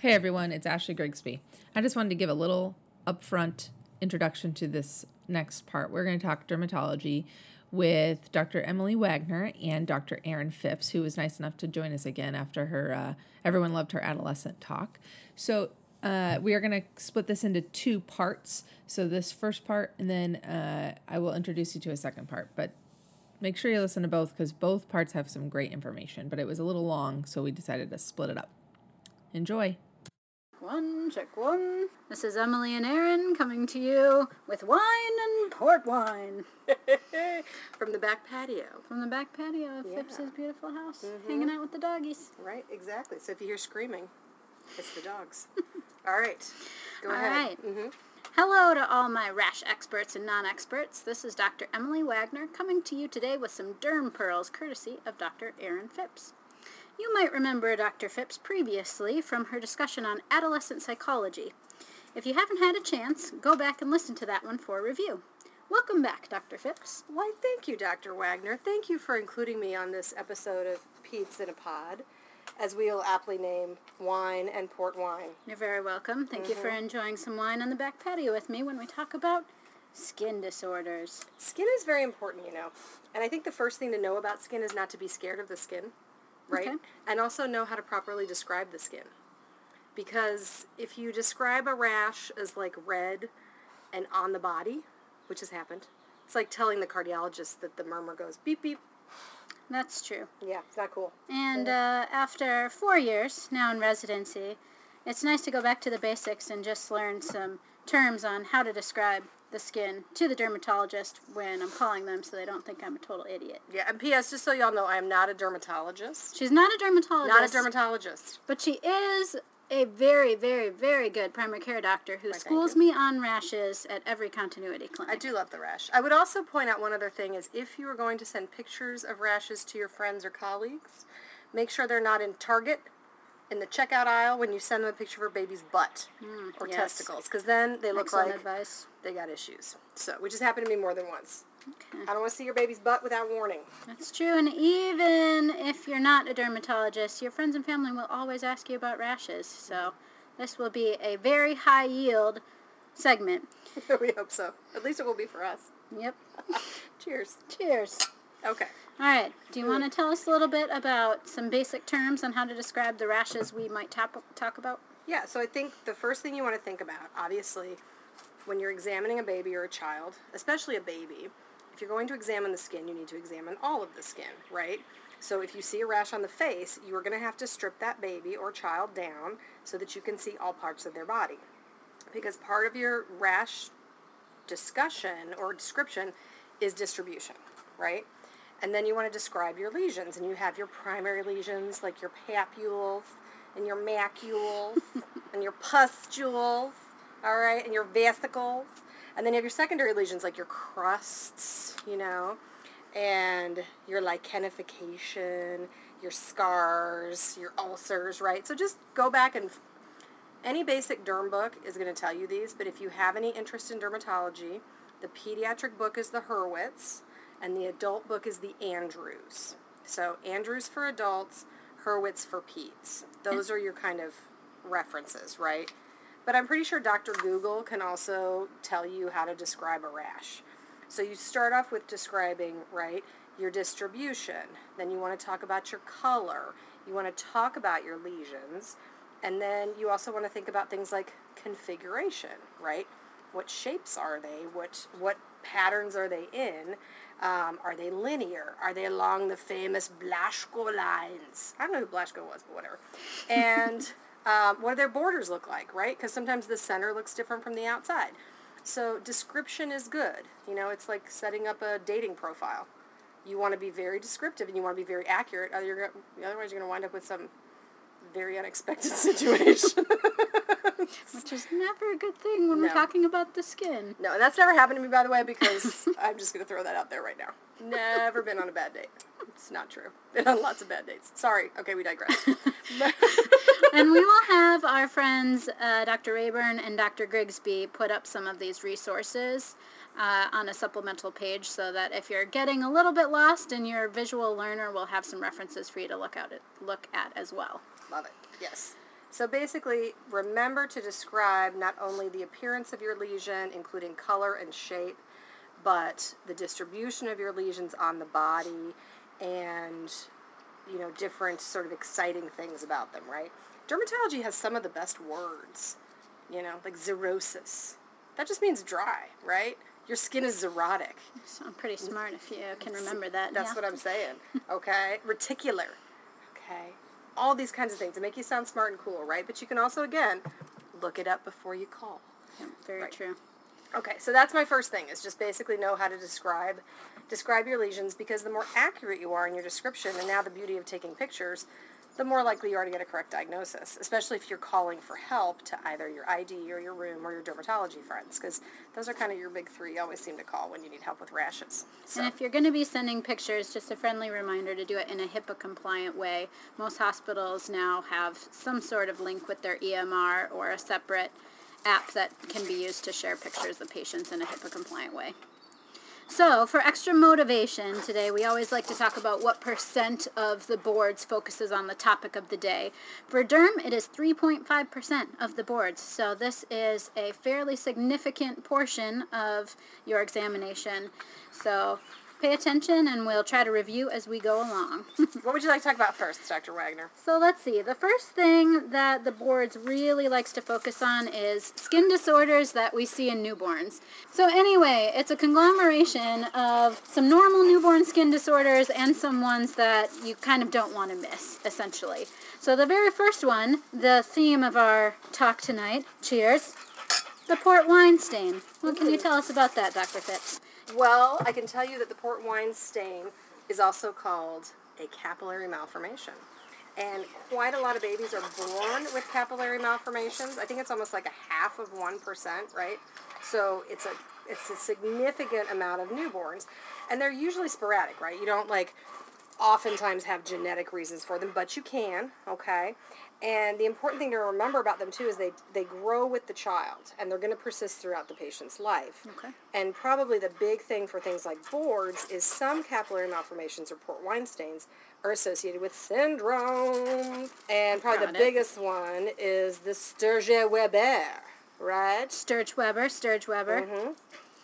Hey everyone, it's Ashley Grigsby. I just wanted to give a little upfront introduction to this next part. We're going to talk dermatology with Dr. Emily Wagner and Dr. Erin Phipps, who was nice enough to join us again after her uh, everyone loved her adolescent talk. So uh, we are going to split this into two parts. So this first part, and then uh, I will introduce you to a second part. But make sure you listen to both because both parts have some great information. But it was a little long, so we decided to split it up. Enjoy. One, check one. This is Emily and Erin coming to you with wine and port wine From the back patio. from the back patio of Yeah. Beautiful house, hanging out with the doggies. Right, exactly. So if you hear screaming, it's the dogs. All right. Go All ahead. right. Mm-hmm. Hello to all my rash experts and non-experts. This is Dr. Emily Wagner coming to you today with some derm pearls courtesy of Dr. Erin Phipps. You might remember Dr. Phipps previously from her discussion on adolescent psychology. If you haven't had a chance, go back and listen to that one for review. Welcome back, Dr. Phipps. Why, thank you, Dr. Wagner. Thank you for including me on this episode of Peds in a Pod, as we'll aptly name wine and port wine. You're very welcome. Thank you for mm-hmm. enjoying some wine on the back patio with me when we talk about skin disorders. Skin is very important, you know. And I think the first thing to know about skin is not to be scared of the skin, right? Okay. And also know how to properly describe the skin. Because if you describe a rash as like red and on the body, which has happened, it's like telling the cardiologist that the murmur goes beep beep. That's true. Yeah, it's not cool. And uh, after four years now in residency, it's nice to go back to the basics and just learn some terms on how to describe the skin to the dermatologist when I'm calling them so they don't think I'm a total idiot. Yeah, and P.S. Just so y'all know, I am not a dermatologist. She's not a dermatologist. Not a dermatologist. But she is a very, very, very good primary care doctor who schools me on rashes at every continuity clinic. I do love the rash. I would also point out one other thing is if you are going to send pictures of rashes to your friends or colleagues, make sure they're not in Target in the checkout aisle when you send them a picture of a baby's butt mm, or yes. testicles because then they look Excellent like advice. they got issues. So, which has happened to me more than once. Okay. I don't want to see your baby's butt without warning. That's true, and even if you're not a dermatologist, your friends and family will always ask you about rashes. So this will be a very high yield segment. we hope so. At least it will be for us. Yep. Cheers. Cheers. Okay. All right. Do you hmm. want to tell us a little bit about some basic terms on how to describe the rashes we might tap- talk about? Yeah, so I think the first thing you want to think about, obviously, when you're examining a baby or a child, especially a baby, if you're going to examine the skin, you need to examine all of the skin, right? So if you see a rash on the face, you are going to have to strip that baby or child down so that you can see all parts of their body. Because part of your rash discussion or description is distribution, right? And then you want to describe your lesions, and you have your primary lesions like your papules and your macules and your pustules, all right, and your vesicles. And then you have your secondary lesions like your crusts, you know, and your lichenification, your scars, your ulcers, right? So just go back and any basic derm book is going to tell you these, but if you have any interest in dermatology, the pediatric book is the Hurwitz, and the adult book is the Andrews. So Andrews for adults, Hurwitz for peds. Those are your kind of references, right? But I'm pretty sure Dr. Google can also tell you how to describe a rash. So you start off with describing, right, your distribution. Then you want to talk about your color. You want to talk about your lesions. And then you also want to think about things like configuration, right? What shapes are they? What what patterns are they in? Um, are they linear? Are they along the famous Blaschko lines? I don't know who Blaschko was, but whatever. And um, what do their borders look like, right? Because sometimes the center looks different from the outside. So description is good. You know, it's like setting up a dating profile. You want to be very descriptive and you want to be very accurate. Otherwise, you're going to wind up with some very unexpected situation. Which is never a good thing when we're talking about the skin. no, and that's never happened to me, by the way, because I'm just going to throw that out there right now. Never been on a bad date. It's not true. Been on lots of bad dates. Sorry. Okay, we digress. and we will have our friends uh, Dr. Rayburn and Dr. Grigsby put up some of these resources uh, on a supplemental page so that if you're getting a little bit lost and you're a visual learner, we'll have some references for you to look at look at as well. Love it. Yes. So basically, remember to describe not only the appearance of your lesion, including color and shape, but the distribution of your lesions on the body and you know different sort of exciting things about them, right? Dermatology has some of the best words, you know, like xerosis. That just means dry, right? Your skin is xerotic. So I'm pretty smart if you can remember that. That's yeah. what I'm saying. Okay? Reticular. Okay? All these kinds of things to make you sound smart and cool, right? But you can also, again, look it up before you call. Yeah, very Right. true. Okay, so that's my first thing is just basically know how to describe describe your lesions because the more accurate you are in your description, and now the beauty of taking pictures, the more likely you are to get a correct diagnosis, especially if you're calling for help to either your ID or your rheum or your dermatology friends, because those are kind of your big three you always seem to call when you need help with rashes. So, And if you're going to be sending pictures, just a friendly reminder to do it in a HIPAA compliant way. Most hospitals now have some sort of link with their EMR or a separate app that can be used to share pictures of patients in a HIPAA compliant way. So, for extra motivation today, we always like to talk about what percent of the boards focuses on the topic of the day. For derm, it is 3.5% of the boards. So, this is a fairly significant portion of your examination. So, pay attention and we'll try to review as we go along. what would you like to talk about first, Dr. Wagner? So let's see. The first thing that the boards really likes to focus on is skin disorders that we see in newborns. So anyway, it's a conglomeration of some normal newborn skin disorders and some ones that you kind of don't want to miss, essentially. So the very first one, the theme of our talk tonight, cheers, the port wine stain. What can you tell us about that, Dr. Phipps? Well, I can tell you that the port wine stain is also called a capillary malformation. And quite a lot of babies are born with capillary malformations. I think it's almost like a half of 1%, right? So it's a it's a significant amount of newborns. And they're usually sporadic, right? You don't like oftentimes have genetic reasons for them, but you can, okay? And the important thing to remember about them too is they they grow with the child and they're going to persist throughout the patient's life. Okay. And probably the big thing for things like boards is some capillary malformations or port wine stains are associated with syndrome. And probably Got the it. biggest one is the Sturge-Weber, right? Sturge Weber, Sturge Weber. Mm-hmm.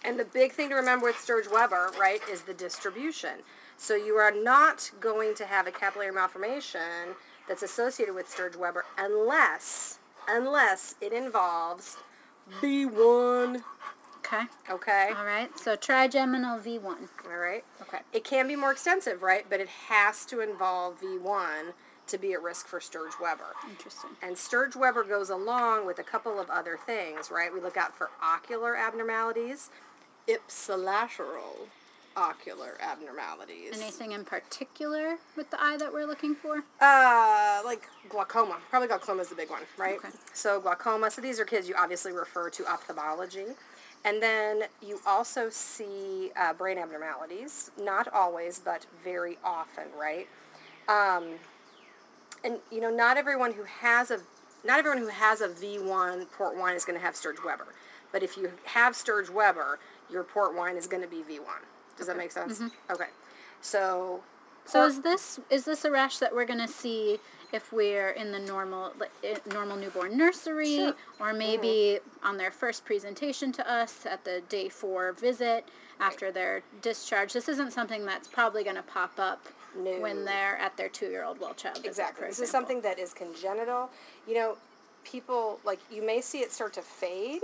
And the big thing to remember with Sturge-Weber, right, is the distribution. So you are not going to have a capillary malformation that's associated with Sturge-Weber unless, unless it involves V1, Okay. okay? All right. So trigeminal V1. All right? Okay. It can be more extensive, right? But it has to involve V1 to be at risk for Sturge-Weber. Interesting. And Sturge-Weber goes along with a couple of other things, right? We look out for ocular abnormalities, ipsilateral ocular abnormalities. Anything in particular with the eye that we're looking for? Uh, like glaucoma. Probably glaucoma is the big one, right? Okay. So glaucoma. So these are kids you obviously refer to ophthalmology. And then you also see uh, brain abnormalities. Not always, but very often, right? Um, and you know, not everyone who has a not everyone who has a V1 port wine is going to have Sturge-Weber. But if you have Sturge-Weber, your port wine is going to be V1. Does that make sense? Okay. So So is this is this a rash that we're gonna see if we're in the normal like, eh, normal newborn nursery Sure. or maybe on their first presentation to us at the day four visit after their discharge? This isn't something that's probably gonna pop up No. when they're at their two year old well child visit, Exactly. This is something that is congenital. You know, people like you may see it start to fade,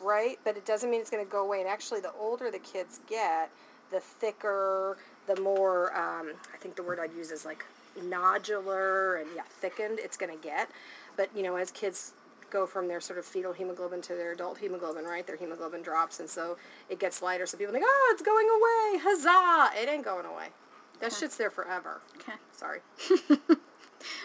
right? But it doesn't mean it's going to go away. And actually, the older the kids get, the thicker, the more um, I think the word I'd use is like nodular and yeah, thickened. It's going to get. But you know, as kids go from their sort of fetal hemoglobin to their adult hemoglobin, right? Their hemoglobin drops, and so it gets lighter. So people think, oh, it's going away, huzzah! It ain't going away. That shit's there forever. Okay, Sorry.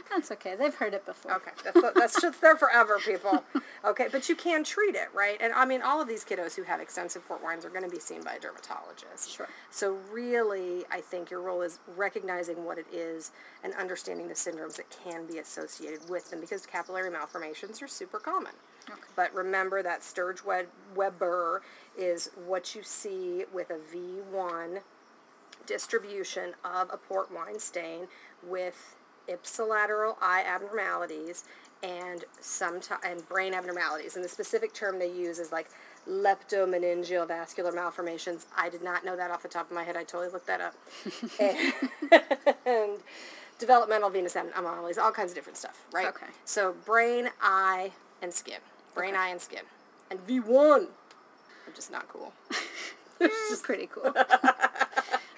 that's okay. They've heard it before. Okay, that's that's just there forever, people. Okay, but you can treat it, right? And I mean, all of these kiddos who have extensive port wines are going to be seen by a dermatologist. Sure. So really, I think your role is recognizing what it is and understanding the syndromes that can be associated with them because capillary malformations are super common. Okay. But remember that Sturge-Weber is what you see with a V1 distribution of a port wine stain with ipsilateral eye abnormalities and sometimes and brain abnormalities. And the specific term they use is like leptomeningeal vascular malformations. I did not know that off the top of my head. I totally looked that up. and, and developmental venous anomalies, all kinds of different stuff, right? Okay. So brain, eye, and skin. Brain, eye, and skin. And V1, which is not cool. It's just pretty cool.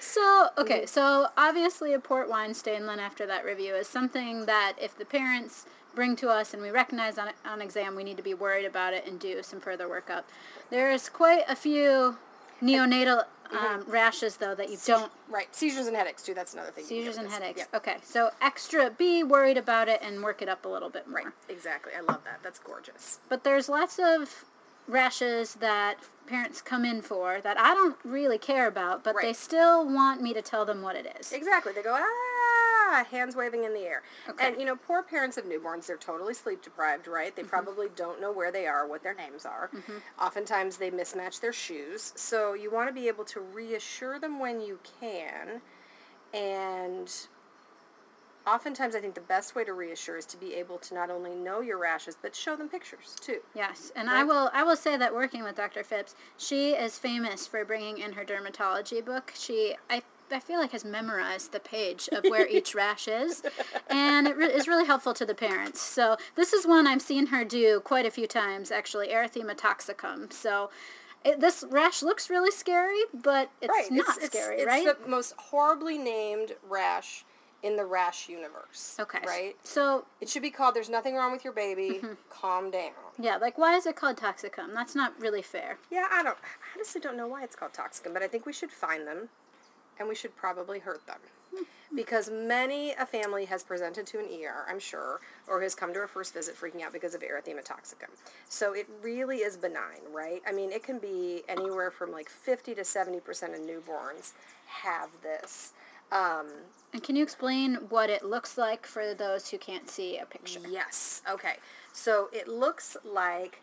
so, okay, so obviously a port wine stain then after that review is something that if the parents bring to us and we recognize on, on exam, we need to be worried about it and do some further workup. There's quite a few neonatal um, rashes, though, that you don't Right. Seizures and headaches, too. That's another thing. seizures and headaches. Yeah. Okay, so extra, be worried about it and work it up a little bit more. Right. Exactly. I love that. That's gorgeous. But there's lots of rashes that parents come in for that I don't really care about, but they still want me to tell them what it is. Exactly. They go, ah, hands waving in the air. Okay. And, you know, poor parents of newborns, they're totally sleep deprived, right? They probably don't know where they are, what their names are. Oftentimes they mismatch their shoes. So you want to be able to reassure them when you can. And oftentimes I think the best way to reassure is to be able to not only know your rashes, but show them pictures too. Yes, and I will I will say that working with Dr. Phipps, she is famous for bringing in her dermatology book. She I I feel like has memorized the page of where each rash is, and it re- is really helpful to the parents. So this is one I've seen her do quite a few times, actually, erythema toxicum. So it, this rash looks really scary, but it's not scary, it's right? the most horribly named rash in the rash universe. okay, Right? So It should be called There's Nothing Wrong with Your Baby. Mm-hmm. Calm down. yeah, like why is it called toxicum? That's not really fair. Yeah, I don't I honestly don't know why it's called toxicum, but I think we should find them and we should probably hurt them. Because many a family has presented to an ER, I'm sure, or has come to a first visit freaking out because of erythema toxicum. So it really is benign, right? I mean, it can be anywhere from like 50 to 70% of newborns have this. Um, And can you explain what it looks like for those who can't see a picture? Yes. Okay. So it looks like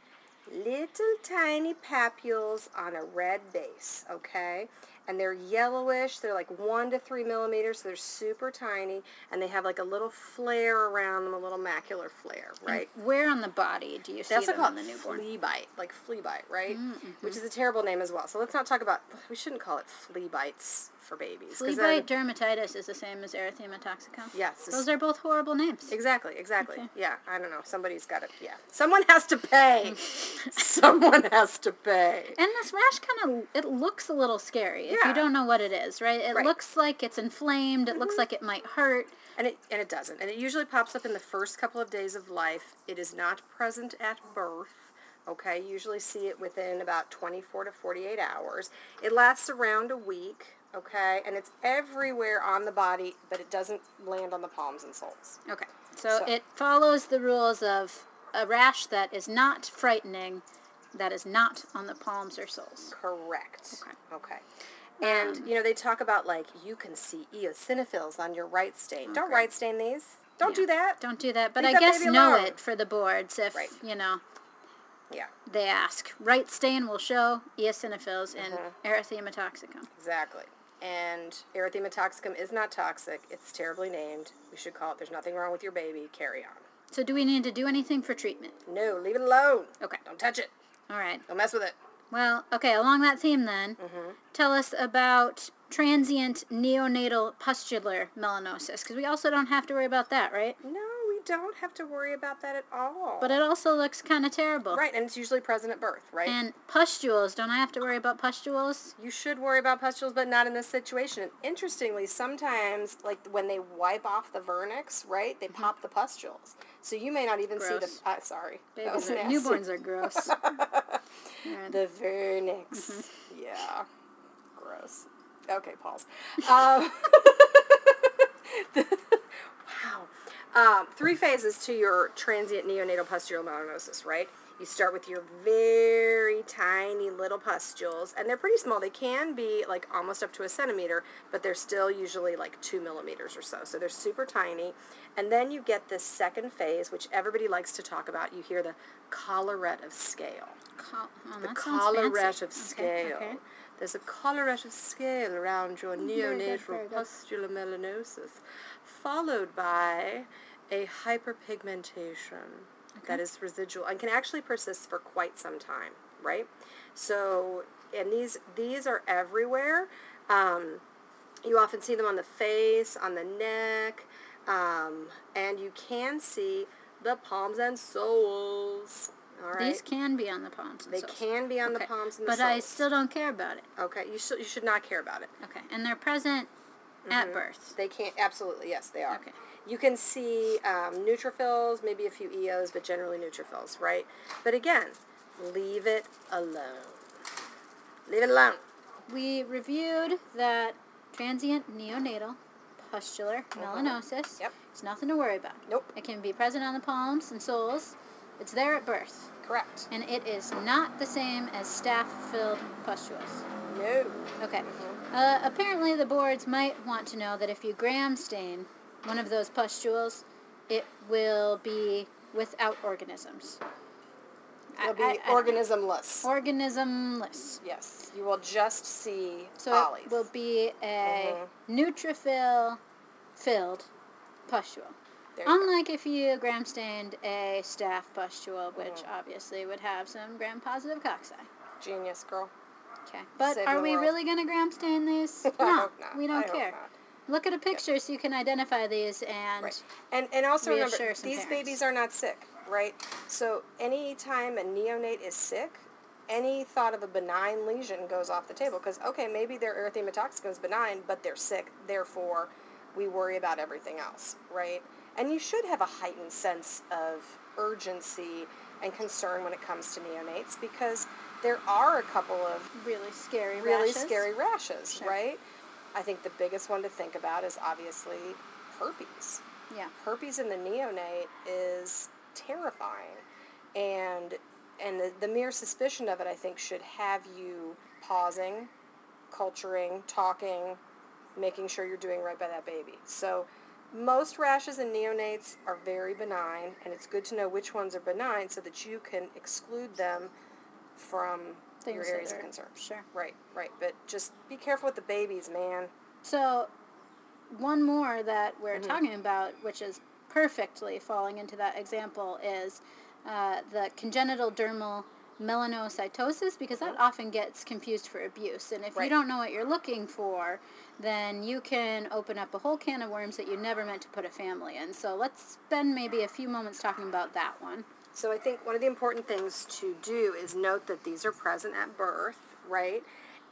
little tiny papules on a red base. Okay. And they're yellowish. They're like one to three millimeters. So they're super tiny, and they have like a little flare around them, a little macular flare, right? Where on the body do you see also them on the newborn? flea bite, like flea bite, right? Mm-hmm. Which is a terrible name as well. So let's not talk about. We shouldn't call it flea bites for babies. 'cause Flea bite dermatitis is the same as erythema toxicum. Yes, Those are both horrible names. Exactly, exactly. Yeah, I don't know. Somebody's got to, yeah. Someone has to pay. Someone has to pay. And this rash kind of it looks a little scary if Yeah. you don't know what it is, right? It Right. Mm-hmm. looks like it's inflamed. It looks like it might hurt. And it, and it doesn't. And it usually pops up in the first couple of days of life. It is not present at birth. Okay, you usually see it within about 24 to 48 hours. It lasts around a week, okay? And it's everywhere on the body, but it doesn't land on the palms and soles. Okay. So, So- it follows the rules of a rash that is not frightening, that is not on the palms or soles. Correct. Okay. Okay. And you know they talk about like you can see eosinophils on your Wright stain. Don't Okay. Wright stain these. Don't Yeah. do that. Don't do that. But Leave I that guess know it for the boards if, Right. you know, Yeah, they ask. Wright stain will show eosinophils and Mm-hmm. erythema toxicum. exactly. And erythema toxicum is not toxic. It's terribly named. We should call it. There's nothing wrong with your baby. Carry on. So do we need to do anything for treatment? No, leave it alone. Okay. Don't touch it. All right. Don't mess with it. Well, okay, along that theme then, Mm-hmm. tell us about transient neonatal pustular melanosis, because we also don't have to worry about that, right? No, don't have to worry about that at all. But it also looks kind of terrible. right, and it's usually present at birth, right? And pustules, don't I have to worry about pustules? you should worry about pustules, but not in this situation. Interestingly, sometimes, like when they wipe off the vernix, right, they pop the pustules. So you may not even see Gross. the. Uh, sorry, Babies are, newborns are gross. The vernix. Yeah, gross. Okay, pause. Um, wow. Um, three phases to your transient neonatal pustular melanosis, right? You start with your very tiny little pustules, and they're pretty small. They can be like almost up to a centimeter, but they're still usually like two millimeters or so. So they're super tiny. And then you get this second phase, which everybody likes to talk about. You hear the collarette of scale Col- oh, the collarette of scale. okay. There's a collarette of scale around your neonatal pustular melanosis, followed by a hyperpigmentation that is residual and can actually persist for quite some time, right? So, and these these are everywhere. Um, you often see them on the face, on the neck, um, and you can see the palms and soles. All right. These can be on the palms and they soles. can be on the palms and the But soles. I still don't care about it. Okay, you should you should not care about it. Okay. And they're present at mm-hmm. birth. They can't absolutely yes they are. Okay. You can see um, neutrophils, maybe a few EOs, but generally neutrophils, right? But again, leave it alone. Leave it alone. We reviewed that transient neonatal pustular mm-hmm. melanosis. Yep. It's nothing to worry about. Nope. It can be present on the palms and soles. It's there at birth. Correct. And it is not the same as staph-filled pustules. No. Okay. Mm-hmm. Uh, apparently, the boards might want to know that if you gram stain one of those pustules, it will be without organisms. It'll be organismless. organismless. yes. You will just see So it will be a Mm-hmm. neutrophil filled pustule. You go. Unlike if you gram stained a staph pustule, which Mm-hmm. obviously would have some gram positive cocci. Genius, girl. Okay. But Saving are we world. really going to gram stain these? I no, we don't hope care. Look at a picture so you can identify these and Right. And and also remember these parents. babies are not sick, right? So anytime a neonate is sick, any thought of a benign lesion goes off the table because okay, maybe their erythema toxicum is benign, but they're sick. Therefore, we worry about everything else, right? And you should have a heightened sense of urgency and concern when it comes to neonates because there are a couple of really scary really rashes. scary rashes, Sure. right? I think the biggest one to think about is obviously herpes Yeah. herpes in the neonate is terrifying and and the, the mere suspicion of it i think should have you pausing culturing talking making sure you're doing right by that baby so most rashes in neonates are very benign and it's good to know which ones are benign so that you can exclude them from Things your areas of concern Sure. right right but just be careful with the babies man So, one more that we're Mm-hmm. talking about, which is perfectly falling into that example, is uh, the congenital dermal melanocytosis because that often gets confused for abuse. And if you don't know what you're looking for, then you can open up a whole can of worms that you never meant to put a family in. So let's spend maybe a few moments talking about that one. So I think one of the important things to do is note that these are present at birth, right?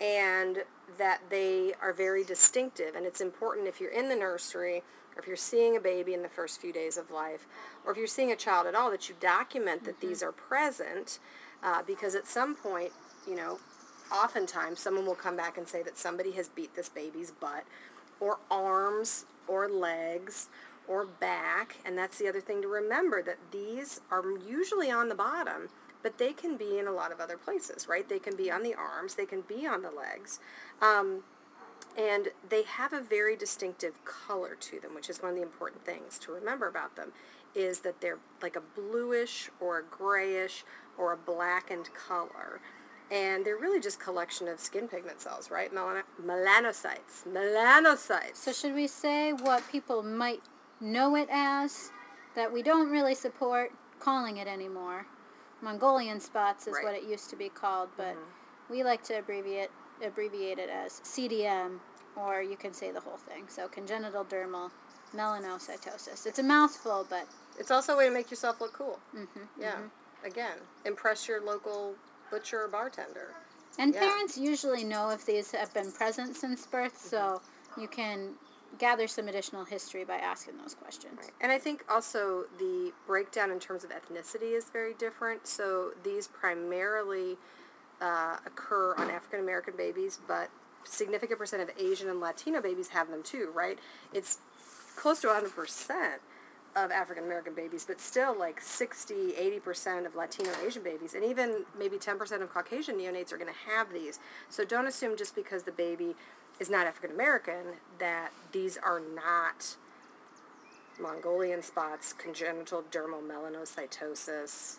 And that they are very distinctive. And it's important if you're in the nursery or if you're seeing a baby in the first few days of life or if you're seeing a child at all that you document that these are present uh, because at some point, you know, oftentimes someone will come back and say that somebody has beat this baby's butt or arms or legs or back and that's the other thing to remember that these are usually on the bottom but they can be in a lot of other places right? They can be on the arms they can be on the legs um, and they have a very distinctive color to them which is one of the important things to remember about them is that they're like a bluish or a grayish or a blackened color. And they're really just collection of skin pigment cells right? Melan- melanocytes melanocytes. So should we say what people might know it as that we don't really support calling it anymore? Mongolian spots is Right. what it used to be called, but mm-hmm. we like to abbreviate abbreviate it as CDM or you can say the whole thing. So congenital dermal melanocytosis. It's a mouthful, but It's also a way to make yourself look cool. Mm-hmm, yeah. Mm-hmm. Again, impress your local butcher or bartender. and Yeah. parents usually know if these have been present since birth, so mm-hmm. you can gather some additional history by asking those questions. Right. And I think also the breakdown in terms of ethnicity is very different. So these primarily uh, occur on African American babies, but significant percent of Asian and Latino babies have them too, right? It's close to 100% of African American babies, but still like 60, 80% of Latino Asian babies, and even maybe 10% of Caucasian neonates are going to have these. So don't assume just because the baby is not African American that these are not Mongolian spots, congenital dermal melanocytosis.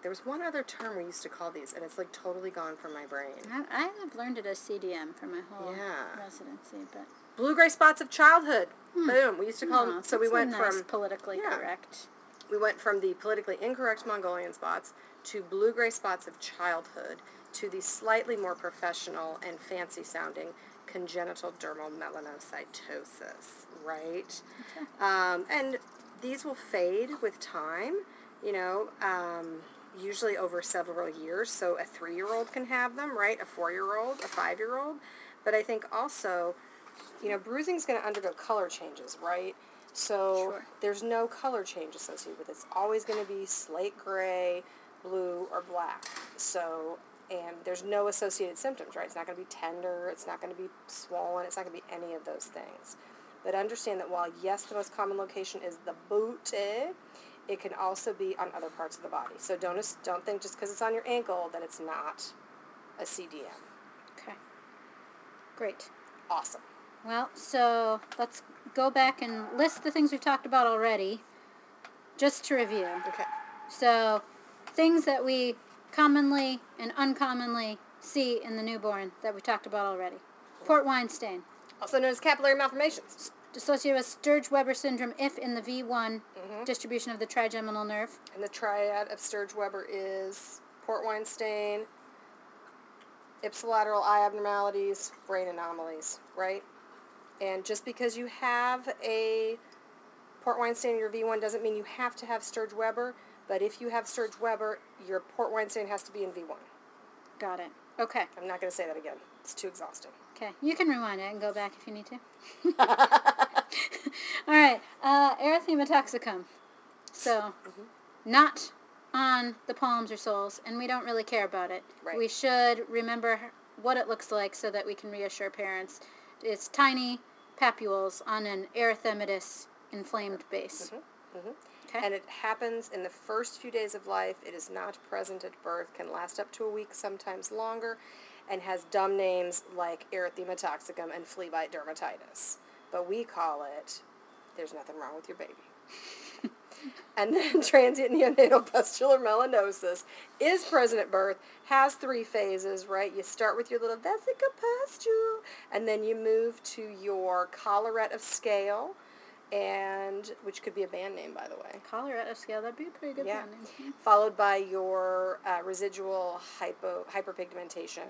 There was one other term we used to call these, and it's like totally gone from my brain. I, I have learned it as CDM for my whole Yeah. residency, but Blue gray spots of childhood. Hmm. Boom. We used to call them. So we went nice from politically yeah. correct. we went from the politically incorrect Mongolian spots to blue gray spots of childhood to the slightly more professional and fancy sounding congenital dermal melanocytosis, right? Um, and these will fade with time, you know, um, usually over several years. So a three year old can have them, right? A four year old, a five year old. But I think also, you know, bruising is going to undergo color changes, right? So Sure. there's no color change associated with it. It's always going to be slate gray, blue, or black. So, and there's no associated symptoms, right? It's not going to be tender, it's not going to be swollen, it's not going to be any of those things. But understand that while, yes, the most common location is the booty, it can also be on other parts of the body. So don't, don't think just because it's on your ankle that it's not a CDM. Okay. Great. Awesome. Well, so let's go back and list the things we've talked about already, just to review. Okay. So, things that we commonly and uncommonly see in the newborn that we talked about already. Port wine stain, Also known as capillary malformations. associated with Sturge-Weber syndrome if in the V1 mm-hmm. distribution of the trigeminal nerve. And the triad of Sturge-Weber is port wine stain, ipsilateral eye abnormalities, brain anomalies, right? And just because you have a port wine stain in your V1 doesn't mean you have to have Sturge-Weber, but if you have Sturge-Weber, your port wine stain has to be in V1. Got it. Okay. I'm not going to say that again. It's too exhausting. Okay. You can rewind it and go back if you need to. All right. Uh, erythema toxicum. So, mm-hmm. not on the palms or soles, and we don't really care about it. Right. We should remember what it looks like so that we can reassure parents. It's tiny papules on an erythematous inflamed base. Mm-hmm. Mm-hmm. Okay. And it happens in the first few days of life. It is not present at birth, can last up to a week, sometimes longer, and has dumb names like erythema toxicum and flea bite dermatitis. But we call it, there's nothing wrong with your baby. and then transient neonatal pustular melanosis is present at birth, has three phases, right? You start with your little vesicopustule, and then you move to your collarette of scale, and which could be a band name, by the way. Collarette scale, that'd be a pretty good Yeah. one. Followed by your uh, residual hypo hyperpigmentation,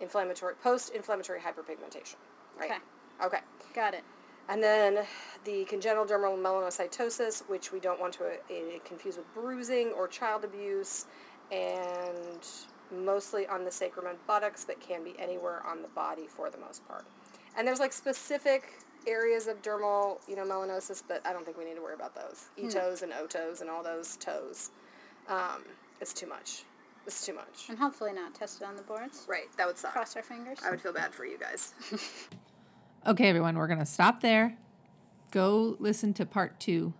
inflammatory post-inflammatory hyperpigmentation. Right. Okay. Okay. Got it. And then the congenital dermal melanocytosis, which we don't want to uh, confuse with bruising or child abuse, and mostly on the sacrum and buttocks, but can be anywhere on the body for the most part. And there's like specific areas of dermal, you know, melanosis, but I don't think we need to worry about those. E-toes and O-toes and all those toes. Um, it's too much. It's too much. And hopefully not tested on the boards. Right, that would suck. Cross our fingers. I would feel bad for you guys. Okay, everyone, we're going to stop there. Go listen to part two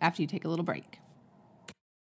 after you take a little break.